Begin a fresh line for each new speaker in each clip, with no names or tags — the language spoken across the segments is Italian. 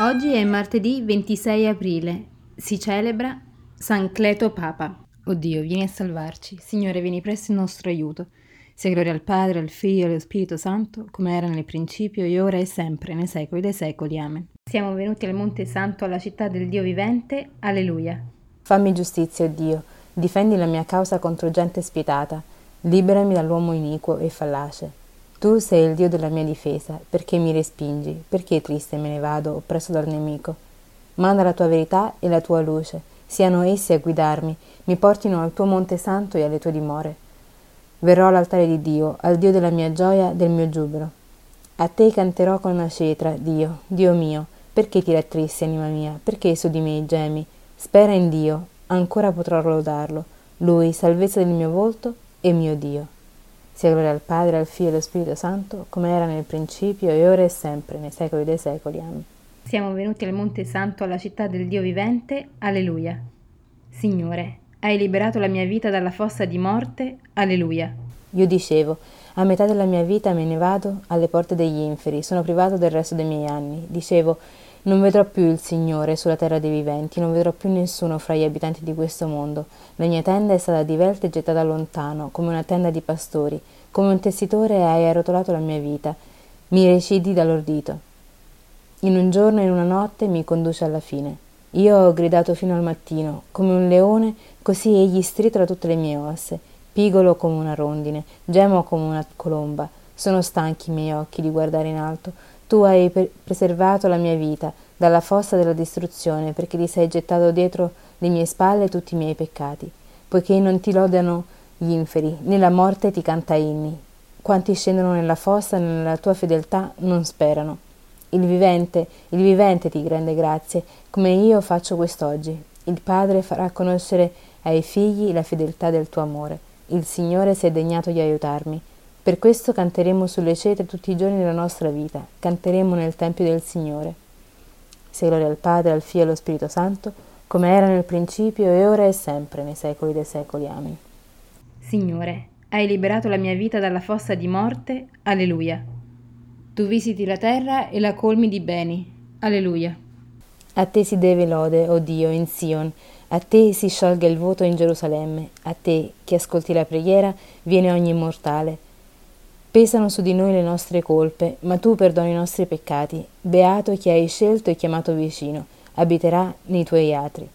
Oggi è martedì 26 aprile. Si celebra San Cleto Papa. Oddio, vieni a salvarci. Signore, vieni presto in nostro aiuto. Sia gloria al Padre, al Figlio e allo Spirito Santo, come era nel principio, e ora e sempre, nei secoli dei secoli. Amen. Siamo venuti al Monte Santo, alla città del Dio vivente. Alleluia.
Fammi giustizia, o Dio. Difendi la mia causa contro gente spietata. Liberami dall'uomo iniquo e fallace. Tu sei il Dio della mia difesa, perché mi respingi? Perché triste me ne vado, oppresso dal nemico? Manda la tua verità e la tua luce, siano essi a guidarmi, mi portino al tuo monte santo e alle tue dimore. Verrò all'altare di Dio, al Dio della mia gioia, del mio giubilo. A te canterò con una cetra, Dio, Dio mio, perché ti rattristi, anima mia, perché su di me gemi? Spera in Dio, ancora potrò lodarlo, Lui, salvezza del mio volto e mio Dio. Sia gloria al Padre, al Figlio e allo Spirito Santo, come era nel principio e ora e sempre, nei secoli dei secoli. Amen.
Siamo venuti al Monte Santo, alla città del Dio vivente. Alleluia. Signore, hai liberato la mia vita dalla fossa di morte. Alleluia.
Io dicevo, a metà della mia vita me ne vado alle porte degli inferi, sono privato del resto dei miei anni. Dicevo, non vedrò più il Signore sulla terra dei viventi, non vedrò più nessuno fra gli abitanti di questo mondo. La mia tenda è stata divelta e gettata lontano, come una tenda di pastori. Come un tessitore hai arrotolato la mia vita. Mi recidi dall'ordito. In un giorno e in una notte mi conduce alla fine. Io ho gridato fino al mattino, come un leone, così egli stritola tutte le mie ossa. Pigolo come una rondine, gemo come una colomba. Sono stanchi i miei occhi di guardare in alto tu hai preservato la mia vita dalla fossa della distruzione, perché ti sei gettato dietro le mie spalle tutti i miei peccati, poiché non ti lodano gli inferi, né la morte ti canta inni. Quanti scendono nella fossa nella tua fedeltà non sperano. Il vivente, il vivente ti rende grazie, come io faccio quest'oggi. Il Padre farà conoscere ai figli la fedeltà del tuo amore. Il Signore si è degnato di aiutarmi. Per questo canteremo sulle cetre tutti i giorni della nostra vita, canteremo nel Tempio del Signore. Sia gloria al Padre, al Figlio e allo Spirito Santo, come era nel principio e ora e sempre, nei secoli dei secoli. Amen.
Signore, hai liberato la mia vita dalla fossa di morte. Alleluia. Tu visiti la terra e la colmi di beni. Alleluia.
A te si deve lode, o oh Dio, in Sion, a te si sciolga il voto in Gerusalemme, a te, che ascolti la preghiera, viene ogni mortale. Pesano su di noi le nostre colpe, ma tu perdoni i nostri peccati. Beato chi hai scelto e chiamato vicino, abiterà nei tuoi atri.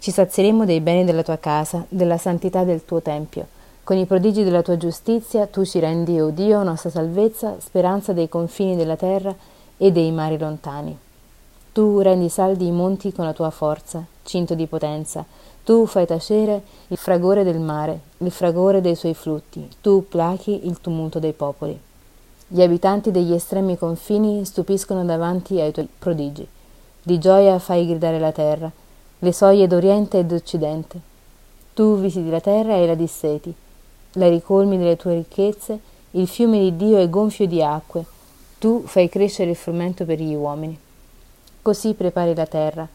Ci sazieremo dei beni della tua casa, della santità del tuo tempio. Con i prodigi della tua giustizia tu ci rendi, o oh Dio, nostra salvezza, speranza dei confini della terra e dei mari lontani. Tu rendi saldi i monti con la tua forza, cinto di potenza, tu fai tacere il fragore del mare, il fragore dei suoi flutti, tu plachi il tumulto dei popoli. Gli abitanti degli estremi confini stupiscono davanti ai tuoi prodigi. Di gioia fai gridare la terra, le soglie d'Oriente e d'Occidente. Tu visiti la terra e la disseti, la ricolmi delle tue ricchezze, il fiume di Dio è gonfio di acque, tu fai crescere il frumento per gli uomini. Così prepari la terra,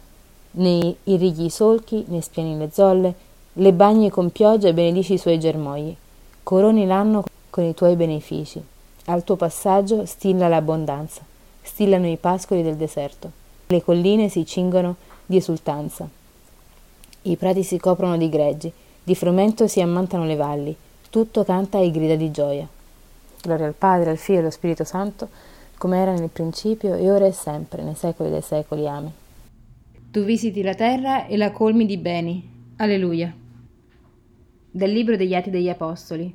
ne irrighi i solchi, ne spiani le zolle, le bagni con pioggia e benedici i suoi germogli. Coroni l'anno con i tuoi benefici. Al tuo passaggio stilla l'abbondanza, stillano i pascoli del deserto. Le colline si cingono di esultanza. I prati si coprono di greggi, di frumento si ammantano le valli, tutto canta e grida di gioia. Gloria al Padre, al Figlio e allo Spirito Santo, come era nel principio e ora e sempre, nei secoli dei secoli. Amen.
Tu visiti la terra e la colmi di beni. Alleluia. Dal libro degli Atti degli Apostoli.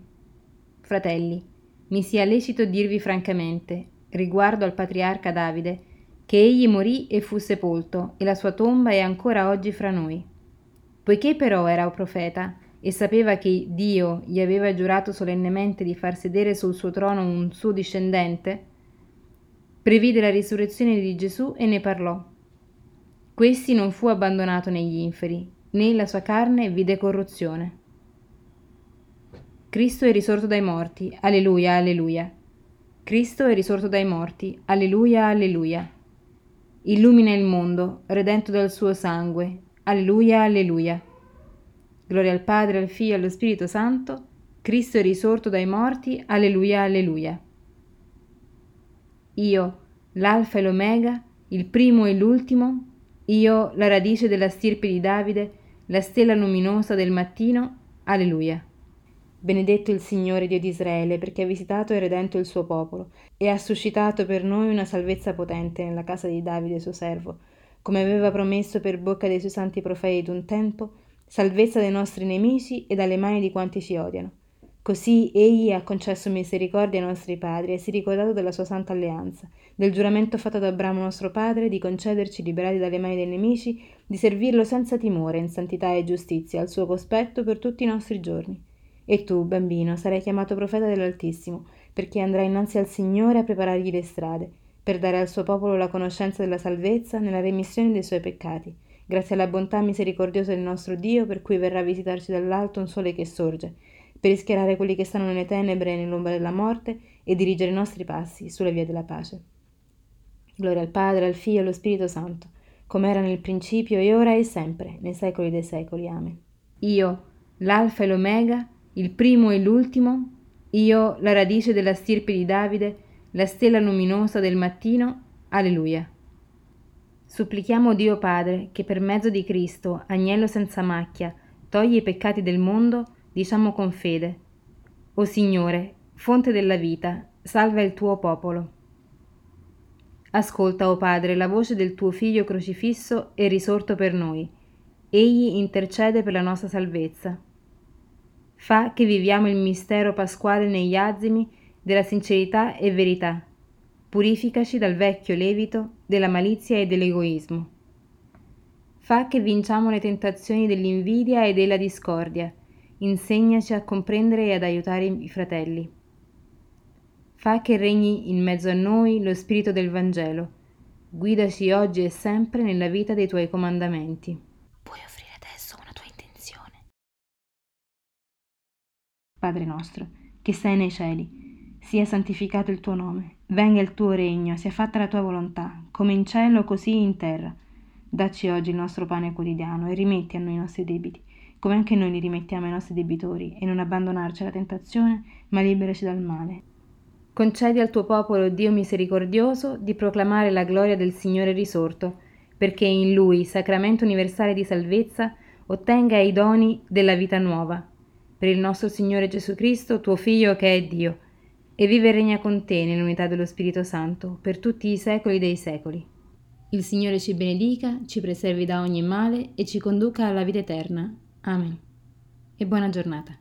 Fratelli, mi sia lecito dirvi francamente, riguardo al patriarca Davide, che egli morì e fu sepolto, e la sua tomba è ancora oggi fra noi. Poiché però era un profeta e sapeva che Dio gli aveva giurato solennemente di far sedere sul suo trono un suo discendente, previde la risurrezione di Gesù e ne parlò Questi non fu abbandonato negli inferi, né la sua carne vide corruzione. Cristo è risorto dai morti, alleluia, alleluia. Cristo è risorto dai morti, alleluia, alleluia. Illumina il mondo, redento dal suo sangue, alleluia, alleluia. Gloria al Padre, al Figlio e allo Spirito Santo, Cristo è risorto dai morti, alleluia, alleluia. Io, l'Alfa e l'Omega, il primo e l'ultimo, io, la radice della stirpe di Davide, la stella luminosa del mattino. Alleluia. Benedetto il Signore Dio di Israele, perché ha visitato e redento il suo popolo, e ha suscitato per noi una salvezza potente nella casa di Davide suo servo, come aveva promesso per bocca dei suoi santi profeti d'un tempo, salvezza dai nostri nemici e dalle mani di quanti ci odiano. Così egli ha concesso misericordia ai nostri padri e si è ricordato della sua santa alleanza, del giuramento fatto ad Abramo nostro padre di concederci, liberati dalle mani dei nemici, di servirlo senza timore, in santità e giustizia, al suo cospetto per tutti i nostri giorni. E tu, bambino, sarai chiamato profeta dell'Altissimo, perché andrai innanzi al Signore a preparargli le strade, per dare al suo popolo la conoscenza della salvezza nella remissione dei suoi peccati, grazie alla bontà misericordiosa del nostro Dio, per cui verrà a visitarci dall'alto un sole che sorge, per rischiarare quelli che stanno nelle tenebre e nell'ombra della morte e dirigere i nostri passi sulle vie della pace. Gloria al Padre, al Figlio e allo Spirito Santo, come era nel principio e ora e sempre, nei secoli dei secoli. Amen. Io, l'Alfa e l'Omega, il primo e l'ultimo, io la radice della stirpe di Davide, la stella luminosa del mattino, alleluia. Supplichiamo Dio Padre che per mezzo di Cristo, agnello senza macchia, toglie i peccati del mondo, diciamo con fede. O Signore, fonte della vita, salva il tuo popolo. Ascolta, o Padre, la voce del tuo Figlio crocifisso e risorto per noi. Egli intercede per la nostra salvezza fa che viviamo il mistero pasquale negli azimi della sincerità e verità. Purificaci dal vecchio levito della malizia e dell'egoismo. Fa che vinciamo le tentazioni dell'invidia e della discordia. Insegnaci a comprendere e ad aiutare i fratelli. Fa che regni in mezzo a noi lo spirito del Vangelo. Guidaci oggi e sempre nella vita dei tuoi comandamenti. Padre nostro, che sei nei cieli, sia santificato il tuo nome, venga il tuo regno, sia fatta la tua volontà, come in cielo così in terra. Dacci oggi il nostro pane quotidiano e rimetti a noi i nostri debiti, come anche noi li rimettiamo ai nostri debitori, e non abbandonarci alla tentazione, ma liberaci dal male. Concedi al tuo popolo, Dio misericordioso, di proclamare la gloria del Signore risorto, perché in Lui, sacramento universale di salvezza, ottenga i doni della vita nuova per il nostro Signore Gesù Cristo, tuo Figlio che è Dio, e vive e regna con te nell'unità dello Spirito Santo, per tutti i secoli dei secoli. Il Signore ci benedica, ci preservi da ogni male e ci conduca alla vita eterna. Amen. E buona giornata.